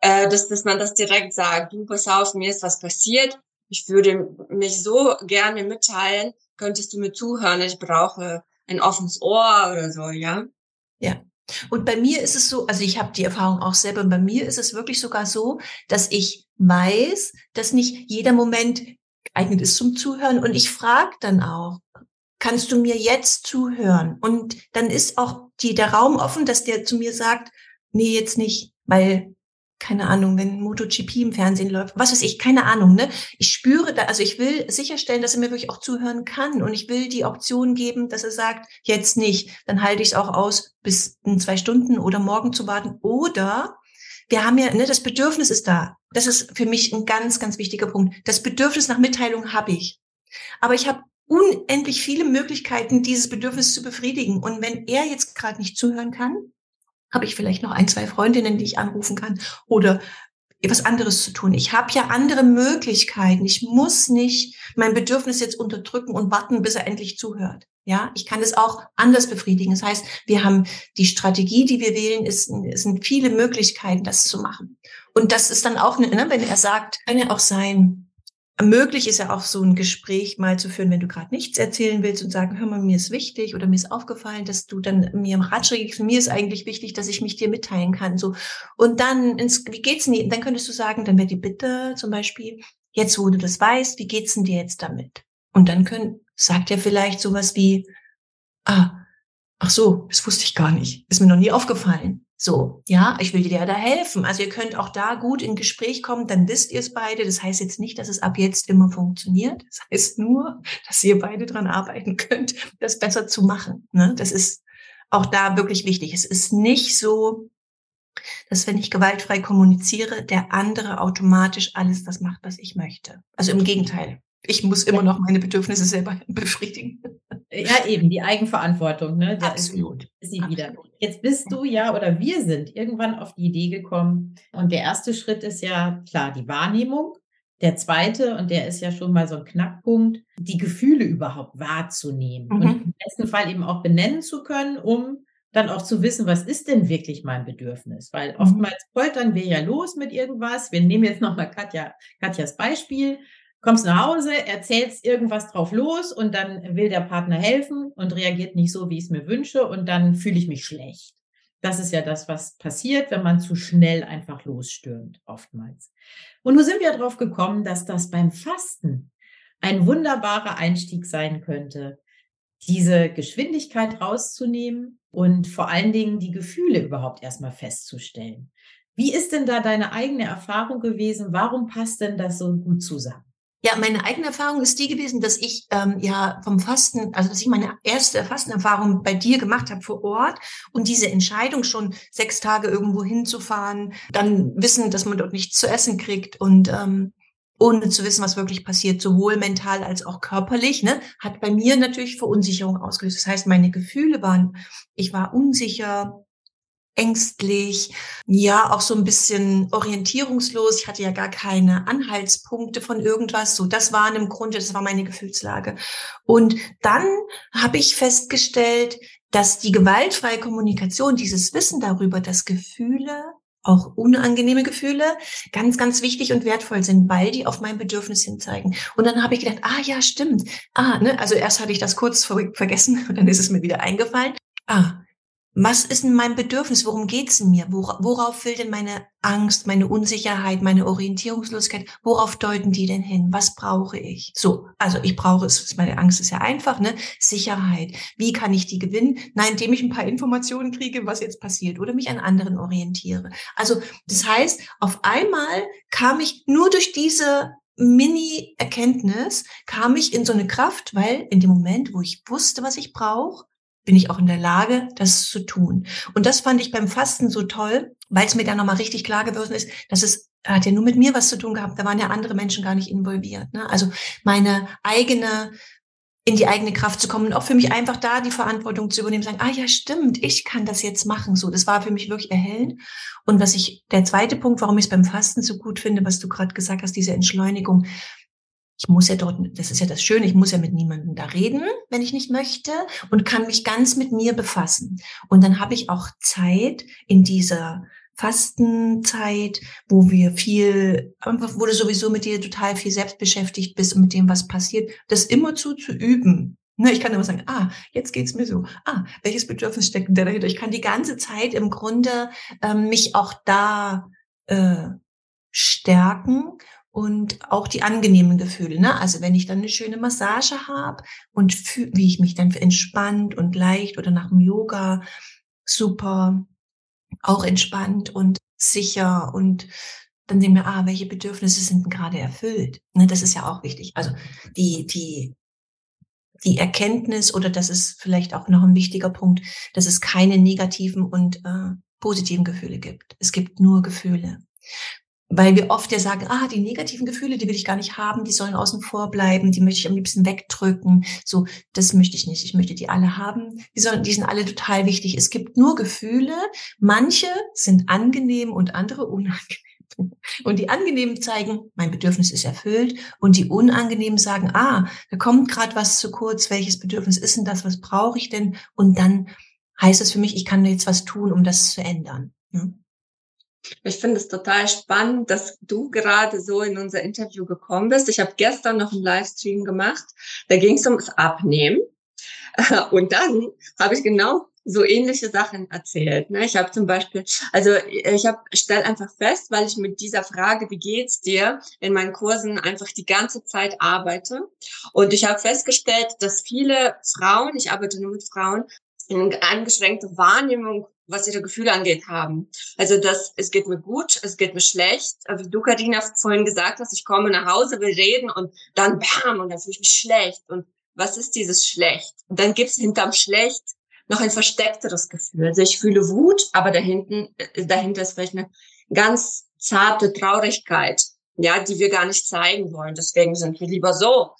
Äh, dass, dass man das direkt sagt, du, pass auf, mir ist was passiert, ich würde mich so gerne mitteilen, könntest du mir zuhören? Ich brauche ein offenes Ohr oder so, ja? Ja. Und bei mir ist es so, also ich habe die Erfahrung auch selber, bei mir ist es wirklich sogar so, dass ich weiß, dass nicht jeder Moment geeignet ist zum Zuhören. Und ich frage dann auch, kannst du mir jetzt zuhören? Und dann ist auch die, der Raum offen, dass der zu mir sagt, nee, jetzt nicht, weil keine Ahnung, wenn MotoGP im Fernsehen läuft, was weiß ich, keine Ahnung, ne? Ich spüre da, also ich will sicherstellen, dass er mir wirklich auch zuhören kann und ich will die Option geben, dass er sagt, jetzt nicht, dann halte ich es auch aus, bis in zwei Stunden oder morgen zu warten oder wir haben ja, ne, das Bedürfnis ist da. Das ist für mich ein ganz, ganz wichtiger Punkt. Das Bedürfnis nach Mitteilung habe ich. Aber ich habe unendlich viele Möglichkeiten, dieses Bedürfnis zu befriedigen. Und wenn er jetzt gerade nicht zuhören kann, habe ich vielleicht noch ein, zwei Freundinnen, die ich anrufen kann oder etwas anderes zu tun. Ich habe ja andere Möglichkeiten. Ich muss nicht mein Bedürfnis jetzt unterdrücken und warten, bis er endlich zuhört. Ja, ich kann es auch anders befriedigen. Das heißt, wir haben die Strategie, die wir wählen, ist, es sind viele Möglichkeiten, das zu machen. Und das ist dann auch, ne, wenn er sagt, kann ja auch sein, Möglich ist ja auch so ein Gespräch mal zu führen, wenn du gerade nichts erzählen willst und sagen, hör mal, mir ist wichtig oder mir ist aufgefallen, dass du dann mir im Ratschläge gibst, mir ist eigentlich wichtig, dass ich mich dir mitteilen kann. So. Und dann, ins, wie geht's denn dir? Dann könntest du sagen, dann wäre die Bitte zum Beispiel, jetzt wo du das weißt, wie geht's denn dir jetzt damit? Und dann können, sagt er vielleicht sowas wie, ah, ach so, das wusste ich gar nicht, ist mir noch nie aufgefallen. So, ja, ich will dir da helfen. Also ihr könnt auch da gut in Gespräch kommen, dann wisst ihr es beide. Das heißt jetzt nicht, dass es ab jetzt immer funktioniert. Das heißt nur, dass ihr beide dran arbeiten könnt, das besser zu machen. Ne? Das ist auch da wirklich wichtig. Es ist nicht so, dass wenn ich gewaltfrei kommuniziere, der andere automatisch alles das macht, was ich möchte. Also im Gegenteil. Ich muss immer noch meine Bedürfnisse selber befriedigen. Ja, eben, die Eigenverantwortung, ne? Der Absolut. Ist, sie Absolut. wieder. Jetzt bist du ja oder wir sind irgendwann auf die Idee gekommen. Und der erste Schritt ist ja klar die Wahrnehmung. Der zweite, und der ist ja schon mal so ein Knackpunkt, die Gefühle überhaupt wahrzunehmen mhm. und im besten Fall eben auch benennen zu können, um dann auch zu wissen, was ist denn wirklich mein Bedürfnis? Weil mhm. oftmals poltern wir ja los mit irgendwas. Wir nehmen jetzt nochmal Katja, Katjas Beispiel kommst nach Hause, erzählst irgendwas drauf los und dann will der Partner helfen und reagiert nicht so, wie ich es mir wünsche und dann fühle ich mich schlecht. Das ist ja das, was passiert, wenn man zu schnell einfach losstürmt, oftmals. Und nun sind wir darauf gekommen, dass das beim Fasten ein wunderbarer Einstieg sein könnte, diese Geschwindigkeit rauszunehmen und vor allen Dingen die Gefühle überhaupt erstmal festzustellen. Wie ist denn da deine eigene Erfahrung gewesen? Warum passt denn das so gut zusammen? Ja, meine eigene Erfahrung ist die gewesen, dass ich ähm, ja vom Fasten, also dass ich meine erste Fastenerfahrung bei dir gemacht habe vor Ort und diese Entscheidung schon sechs Tage irgendwo hinzufahren, dann wissen, dass man dort nichts zu essen kriegt und ähm, ohne zu wissen, was wirklich passiert, sowohl mental als auch körperlich, ne, hat bei mir natürlich Verunsicherung ausgelöst. Das heißt, meine Gefühle waren, ich war unsicher, ängstlich, ja, auch so ein bisschen orientierungslos. Ich hatte ja gar keine Anhaltspunkte von irgendwas. So, das waren im Grunde, das war meine Gefühlslage. Und dann habe ich festgestellt, dass die gewaltfreie Kommunikation, dieses Wissen darüber, dass Gefühle auch unangenehme Gefühle ganz, ganz wichtig und wertvoll sind, weil die auf mein Bedürfnis hinzeigen. Und dann habe ich gedacht, ah ja, stimmt. Ah, ne, also erst hatte ich das kurz vergessen und dann ist es mir wieder eingefallen. Ah, was ist denn mein Bedürfnis? Worum geht's in mir? Worauf will denn meine Angst, meine Unsicherheit, meine Orientierungslosigkeit, worauf deuten die denn hin? Was brauche ich? So, also ich brauche es, meine Angst ist ja einfach, ne? Sicherheit. Wie kann ich die gewinnen? Nein, indem ich ein paar Informationen kriege, was jetzt passiert oder mich an anderen orientiere. Also, das heißt, auf einmal kam ich nur durch diese Mini-Erkenntnis, kam ich in so eine Kraft, weil in dem Moment, wo ich wusste, was ich brauche, bin ich auch in der Lage, das zu tun. Und das fand ich beim Fasten so toll, weil es mir dann nochmal richtig klar geworden ist, dass es hat ja nur mit mir was zu tun gehabt. Da waren ja andere Menschen gar nicht involviert. Ne? Also meine eigene in die eigene Kraft zu kommen und auch für mich einfach da die Verantwortung zu übernehmen, sagen, ah ja, stimmt, ich kann das jetzt machen. So, das war für mich wirklich erhellend. Und was ich, der zweite Punkt, warum ich es beim Fasten so gut finde, was du gerade gesagt hast, diese Entschleunigung. Ich muss ja dort, das ist ja das Schöne, ich muss ja mit niemandem da reden, wenn ich nicht möchte und kann mich ganz mit mir befassen. Und dann habe ich auch Zeit in dieser Fastenzeit, wo wir viel, wo du sowieso mit dir total viel selbst beschäftigt bist und mit dem, was passiert, das immer zu, zu üben. Ne, ich kann immer sagen, ah, jetzt geht's mir so. Ah, welches Bedürfnis steckt denn dahinter? Ich kann die ganze Zeit im Grunde ähm, mich auch da äh, stärken und auch die angenehmen Gefühle. Ne? Also wenn ich dann eine schöne Massage habe und wie ich mich dann entspannt und leicht oder nach dem Yoga super auch entspannt und sicher und dann sehen wir, ah, welche Bedürfnisse sind gerade erfüllt. Ne, das ist ja auch wichtig. Also die, die, die Erkenntnis oder das ist vielleicht auch noch ein wichtiger Punkt, dass es keine negativen und äh, positiven Gefühle gibt. Es gibt nur Gefühle weil wir oft ja sagen, ah, die negativen Gefühle, die will ich gar nicht haben, die sollen außen vor bleiben, die möchte ich am liebsten wegdrücken. So, das möchte ich nicht. Ich möchte die alle haben. Die, sollen, die sind alle total wichtig. Es gibt nur Gefühle. Manche sind angenehm und andere unangenehm. Und die angenehmen zeigen, mein Bedürfnis ist erfüllt. Und die unangenehmen sagen, ah, da kommt gerade was zu kurz. Welches Bedürfnis ist denn das? Was brauche ich denn? Und dann heißt es für mich, ich kann jetzt was tun, um das zu ändern. Ja? Ich finde es total spannend, dass du gerade so in unser Interview gekommen bist. Ich habe gestern noch einen Livestream gemacht. Da ging es ums Abnehmen. Und dann habe ich genau so ähnliche Sachen erzählt. Ne? Ich habe zum Beispiel, also ich habe stell einfach fest, weil ich mit dieser Frage, wie geht's dir, in meinen Kursen einfach die ganze Zeit arbeite. Und ich habe festgestellt, dass viele Frauen, ich arbeite nur mit Frauen, eine eingeschränkte Wahrnehmung was ihre Gefühle angeht, haben. Also das, es geht mir gut, es geht mir schlecht. Wie du, Karina, vorhin gesagt hast, ich komme nach Hause, will reden und dann bam, und dann fühle ich mich schlecht. Und was ist dieses schlecht? Und dann gibt's hinterm schlecht noch ein versteckteres Gefühl. Also ich fühle Wut, aber dahinten, äh, dahinter ist vielleicht eine ganz zarte Traurigkeit, ja, die wir gar nicht zeigen wollen. Deswegen sind wir lieber so.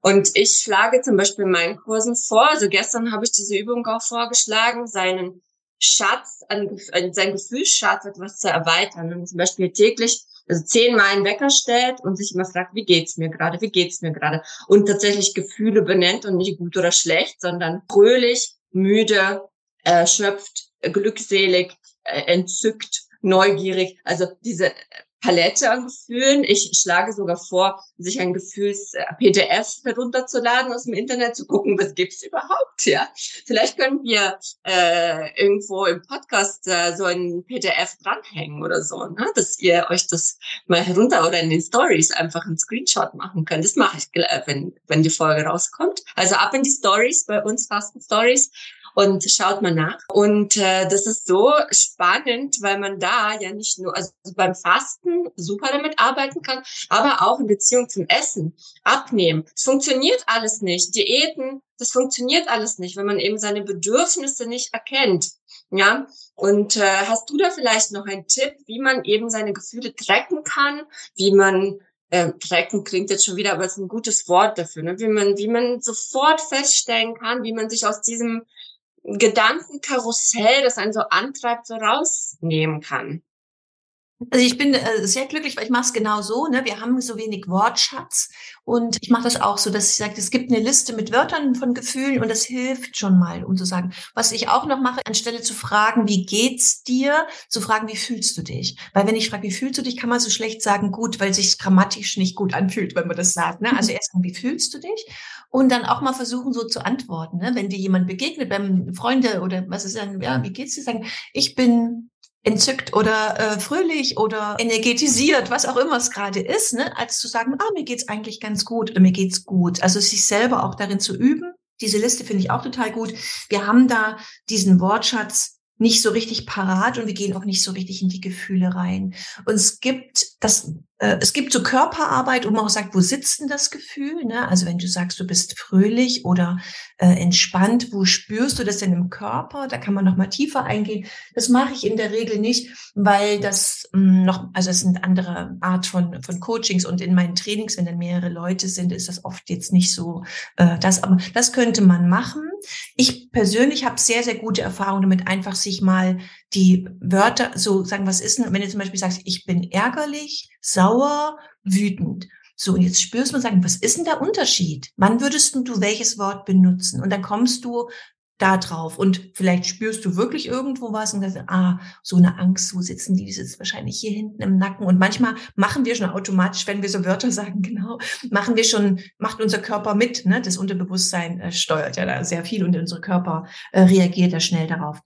Und ich schlage zum Beispiel in meinen Kursen vor, also gestern habe ich diese Übung auch vorgeschlagen, seinen Schatz, an sein Gefühlsschatz etwas zu erweitern. Und zum Beispiel täglich also zehnmal einen Wecker stellt und sich immer fragt, wie geht's mir gerade, wie geht's mir gerade? Und tatsächlich Gefühle benennt und nicht gut oder schlecht, sondern fröhlich, müde, erschöpft, glückselig, äh, entzückt, neugierig. Also diese Palette an Gefühlen. Ich schlage sogar vor, sich ein Gefühls-PDF herunterzuladen aus dem Internet, zu gucken, was gibt's überhaupt, ja. Vielleicht können wir äh, irgendwo im Podcast äh, so ein PDF dranhängen oder so, ne? dass ihr euch das mal herunter oder in den Stories einfach einen Screenshot machen könnt. Das mache ich, äh, wenn, wenn die Folge rauskommt. Also ab in die Stories, bei uns Fasten Stories und schaut mal nach. Und äh, das ist so spannend, weil man da ja nicht nur, also beim Fasten super damit arbeiten kann, aber auch in Beziehung zum Essen, abnehmen. Es funktioniert alles nicht. Diäten, das funktioniert alles nicht, wenn man eben seine Bedürfnisse nicht erkennt. Ja, und äh, hast du da vielleicht noch einen Tipp, wie man eben seine Gefühle tracken kann, wie man äh, tracken klingt jetzt schon wieder, aber es ist ein gutes Wort dafür, ne? wie man, wie man sofort feststellen kann, wie man sich aus diesem Gedankenkarussell, das einen so antreibt, so rausnehmen kann. Also ich bin äh, sehr glücklich, weil ich mache es genau so. Ne? Wir haben so wenig Wortschatz und ich mache das auch so, dass ich sage, es gibt eine Liste mit Wörtern von Gefühlen und das hilft schon mal, um zu sagen, was ich auch noch mache, anstelle zu fragen, wie geht's dir, zu fragen, wie fühlst du dich? Weil wenn ich frage, wie fühlst du dich, kann man so schlecht sagen, gut, weil sich grammatisch nicht gut anfühlt, wenn man das sagt. Ne? Also erst mal, wie fühlst du dich? Und dann auch mal versuchen, so zu antworten. Ne? Wenn dir jemand begegnet, beim Freunde oder was ist dann, ja, wie geht's dir? Sagen, ich bin entzückt oder äh, fröhlich oder energetisiert, was auch immer es gerade ist, ne, als zu sagen, ah, mir geht's eigentlich ganz gut oder mir geht's gut. Also sich selber auch darin zu üben. Diese Liste finde ich auch total gut. Wir haben da diesen Wortschatz nicht so richtig parat und wir gehen auch nicht so richtig in die Gefühle rein. Und es gibt das, äh, es gibt so Körperarbeit, wo man auch sagt, wo sitzt denn das Gefühl? Ne? Also wenn du sagst, du bist fröhlich oder äh, entspannt, wo spürst du das denn im Körper? Da kann man noch mal tiefer eingehen. Das mache ich in der Regel nicht, weil das mh, hm, noch, also es sind andere Art von, von Coachings und in meinen Trainings, wenn dann mehrere Leute sind, ist das oft jetzt nicht so äh, das, aber das könnte man machen. Ich persönlich habe sehr, sehr gute Erfahrungen damit, einfach sich mal die Wörter so sagen, was ist denn, wenn du zum Beispiel sagst, ich bin ärgerlich, sauer, wütend. So, und jetzt spürst du und sagen, was ist denn der Unterschied? Wann würdest du welches Wort benutzen? Und dann kommst du da drauf. Und vielleicht spürst du wirklich irgendwo was und sagst, ah, so eine Angst, wo sitzen die? Die sitzt wahrscheinlich hier hinten im Nacken. Und manchmal machen wir schon automatisch, wenn wir so Wörter sagen, genau, machen wir schon, macht unser Körper mit. Ne? Das Unterbewusstsein äh, steuert ja da sehr viel und unser Körper äh, reagiert da schnell darauf.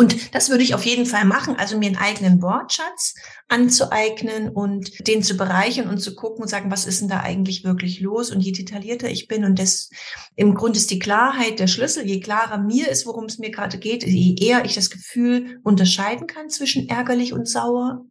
Und das würde ich auf jeden Fall machen, also mir einen eigenen Wortschatz anzueignen und den zu bereichern und zu gucken und sagen, was ist denn da eigentlich wirklich los? Und je detaillierter ich bin und das im Grunde ist die Klarheit der Schlüssel, je klarer mir ist, worum es mir gerade geht, je eher ich das Gefühl unterscheiden kann zwischen ärgerlich und sauer,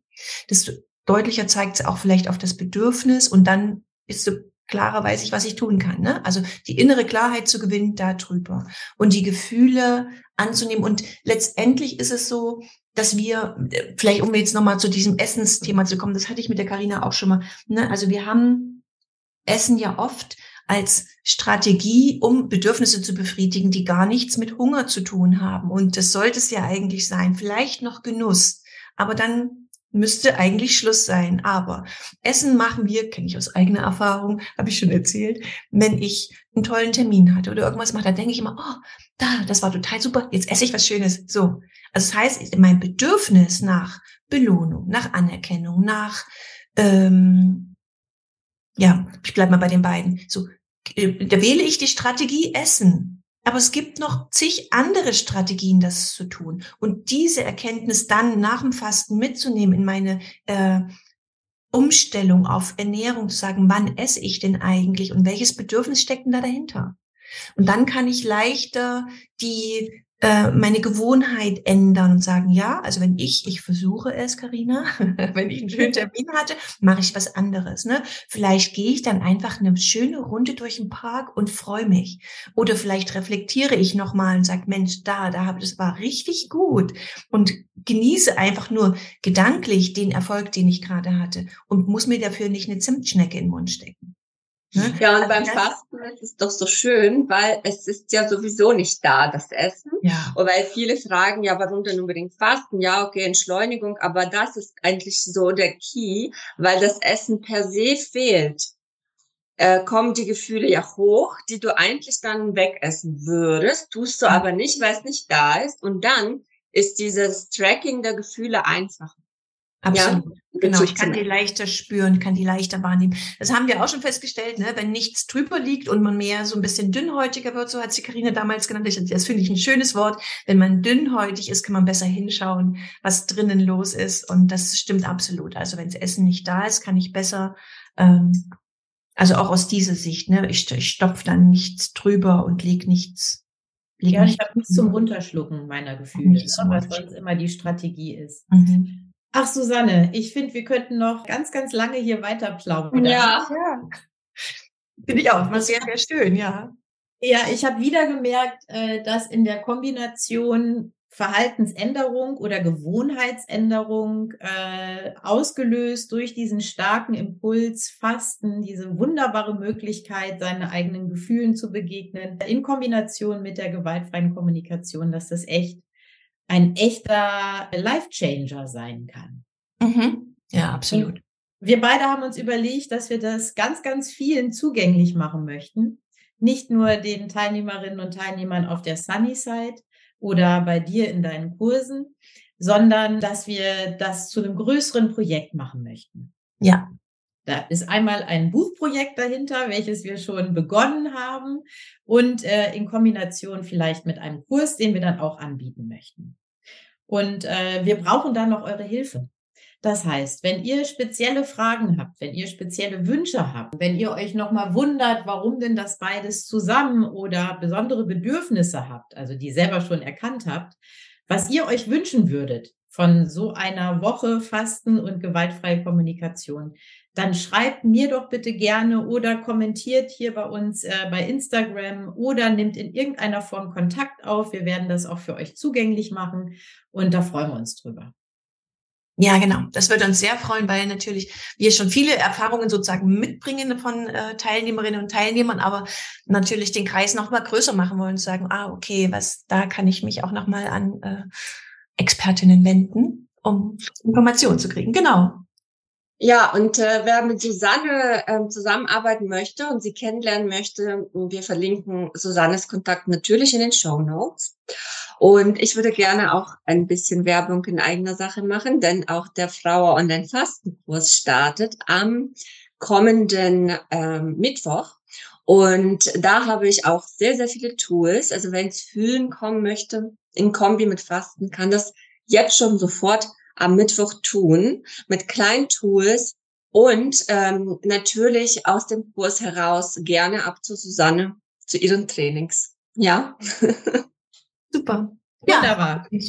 desto deutlicher zeigt es auch vielleicht auf das Bedürfnis und dann ist so klarer weiß ich, was ich tun kann. Ne? Also die innere Klarheit zu gewinnen darüber und die Gefühle anzunehmen. Und letztendlich ist es so, dass wir, vielleicht um jetzt nochmal zu diesem Essensthema zu kommen, das hatte ich mit der Karina auch schon mal. Ne? Also wir haben Essen ja oft als Strategie, um Bedürfnisse zu befriedigen, die gar nichts mit Hunger zu tun haben. Und das sollte es ja eigentlich sein. Vielleicht noch Genuss. Aber dann müsste eigentlich Schluss sein. Aber Essen machen wir, kenne ich aus eigener Erfahrung, habe ich schon erzählt, wenn ich einen tollen Termin hatte oder irgendwas mache, dann denke ich immer, oh, da, das war total super, jetzt esse ich was Schönes. So. Also das heißt, mein Bedürfnis nach Belohnung, nach Anerkennung, nach, ähm, ja, ich bleibe mal bei den beiden. So, äh, da wähle ich die Strategie Essen. Aber es gibt noch zig andere Strategien, das zu tun. Und diese Erkenntnis dann nach dem Fasten mitzunehmen in meine äh, Umstellung auf Ernährung, zu sagen, wann esse ich denn eigentlich und welches Bedürfnis steckt denn da dahinter? Und dann kann ich leichter die äh, meine Gewohnheit ändern und sagen, ja, also wenn ich, ich versuche es, Karina, wenn ich einen schönen Termin hatte, mache ich was anderes. Ne? Vielleicht gehe ich dann einfach eine schöne Runde durch den Park und freue mich. Oder vielleicht reflektiere ich nochmal und sage, Mensch, da, da habe das war richtig gut und genieße einfach nur gedanklich den Erfolg, den ich gerade hatte und muss mir dafür nicht eine Zimtschnecke in den Mund stecken. Ne? Ja, und also beim Fasten ist es doch so schön, weil es ist ja sowieso nicht da, das Essen. Ja. Und weil viele fragen, ja, warum denn unbedingt Fasten? Ja, okay, Entschleunigung, aber das ist eigentlich so der Key, weil das Essen per se fehlt. Äh, kommen die Gefühle ja hoch, die du eigentlich dann wegessen würdest, tust du aber nicht, weil es nicht da ist. Und dann ist dieses Tracking der Gefühle einfacher. Absolut. Ja, genau, ich kann die leichter spüren, kann die leichter wahrnehmen. Das haben wir auch schon festgestellt, ne? wenn nichts drüber liegt und man mehr so ein bisschen dünnhäutiger wird, so hat sie Karina damals genannt. Das finde ich ein schönes Wort. Wenn man dünnhäutig ist, kann man besser hinschauen, was drinnen los ist. Und das stimmt absolut. Also wenn das Essen nicht da ist, kann ich besser, ähm, also auch aus dieser Sicht, ne? ich, ich stopfe dann nichts drüber und leg nichts Leg ja, ich habe nichts zum Runterschlucken meiner Gefühle, ne? was sonst immer die Strategie ist. Mhm. Ach, Susanne, ich finde, wir könnten noch ganz, ganz lange hier weiter plaudern. Ja, ja. Finde ich auch. Mal sehr, sehr schön, ja. Ja, ich habe wieder gemerkt, äh, dass in der Kombination Verhaltensänderung oder Gewohnheitsänderung äh, ausgelöst durch diesen starken Impuls Fasten, diese wunderbare Möglichkeit, seinen eigenen Gefühlen zu begegnen, in Kombination mit der gewaltfreien Kommunikation, dass das echt ein echter Life-Changer sein kann. Mhm. Ja, absolut. Und wir beide haben uns überlegt, dass wir das ganz, ganz vielen zugänglich machen möchten. Nicht nur den Teilnehmerinnen und Teilnehmern auf der Sunny Side oder bei dir in deinen Kursen, sondern dass wir das zu einem größeren Projekt machen möchten. Ja. Da ist einmal ein Buchprojekt dahinter, welches wir schon begonnen haben und äh, in Kombination vielleicht mit einem Kurs, den wir dann auch anbieten möchten. Und äh, wir brauchen dann noch eure Hilfe. Das heißt, wenn ihr spezielle Fragen habt, wenn ihr spezielle Wünsche habt, wenn ihr euch nochmal wundert, warum denn das beides zusammen oder besondere Bedürfnisse habt, also die selber schon erkannt habt, was ihr euch wünschen würdet, von so einer Woche Fasten und gewaltfreie Kommunikation, dann schreibt mir doch bitte gerne oder kommentiert hier bei uns äh, bei Instagram oder nimmt in irgendeiner Form Kontakt auf. Wir werden das auch für euch zugänglich machen und da freuen wir uns drüber. Ja, genau. Das würde uns sehr freuen, weil natürlich wir schon viele Erfahrungen sozusagen mitbringen von äh, Teilnehmerinnen und Teilnehmern, aber natürlich den Kreis noch mal größer machen wollen und sagen, ah, okay, was, da kann ich mich auch noch mal an äh, Expertinnen wenden, um Informationen zu kriegen. Genau. Ja, und äh, wer mit Susanne äh, zusammenarbeiten möchte und sie kennenlernen möchte, wir verlinken Susannes Kontakt natürlich in den Show Notes. Und ich würde gerne auch ein bisschen Werbung in eigener Sache machen, denn auch der Frauer Online-Fastenkurs startet am kommenden ähm, Mittwoch. Und da habe ich auch sehr, sehr viele Tools. Also wenn es fühlen kommen möchte, in Kombi mit Fasten, kann das jetzt schon sofort am Mittwoch tun, mit kleinen Tools und ähm, natürlich aus dem Kurs heraus gerne ab zu Susanne, zu ihren Trainings. Ja. Super. Wunderbar. Ja.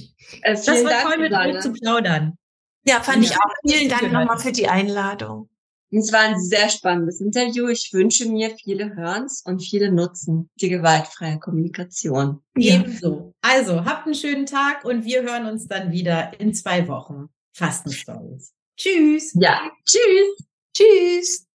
Äh, das war Dank, toll, mit euch zu plaudern. Ja, fand ja. ich auch. Vielen Dank nochmal für die Einladung. Es war ein sehr spannendes Interview. Ich wünsche mir viele Hörens und viele Nutzen für gewaltfreie Kommunikation. Ebenso. Also, habt einen schönen Tag und wir hören uns dann wieder in zwei Wochen. Fasten Stories. Tschüss. Ja, tschüss. Tschüss.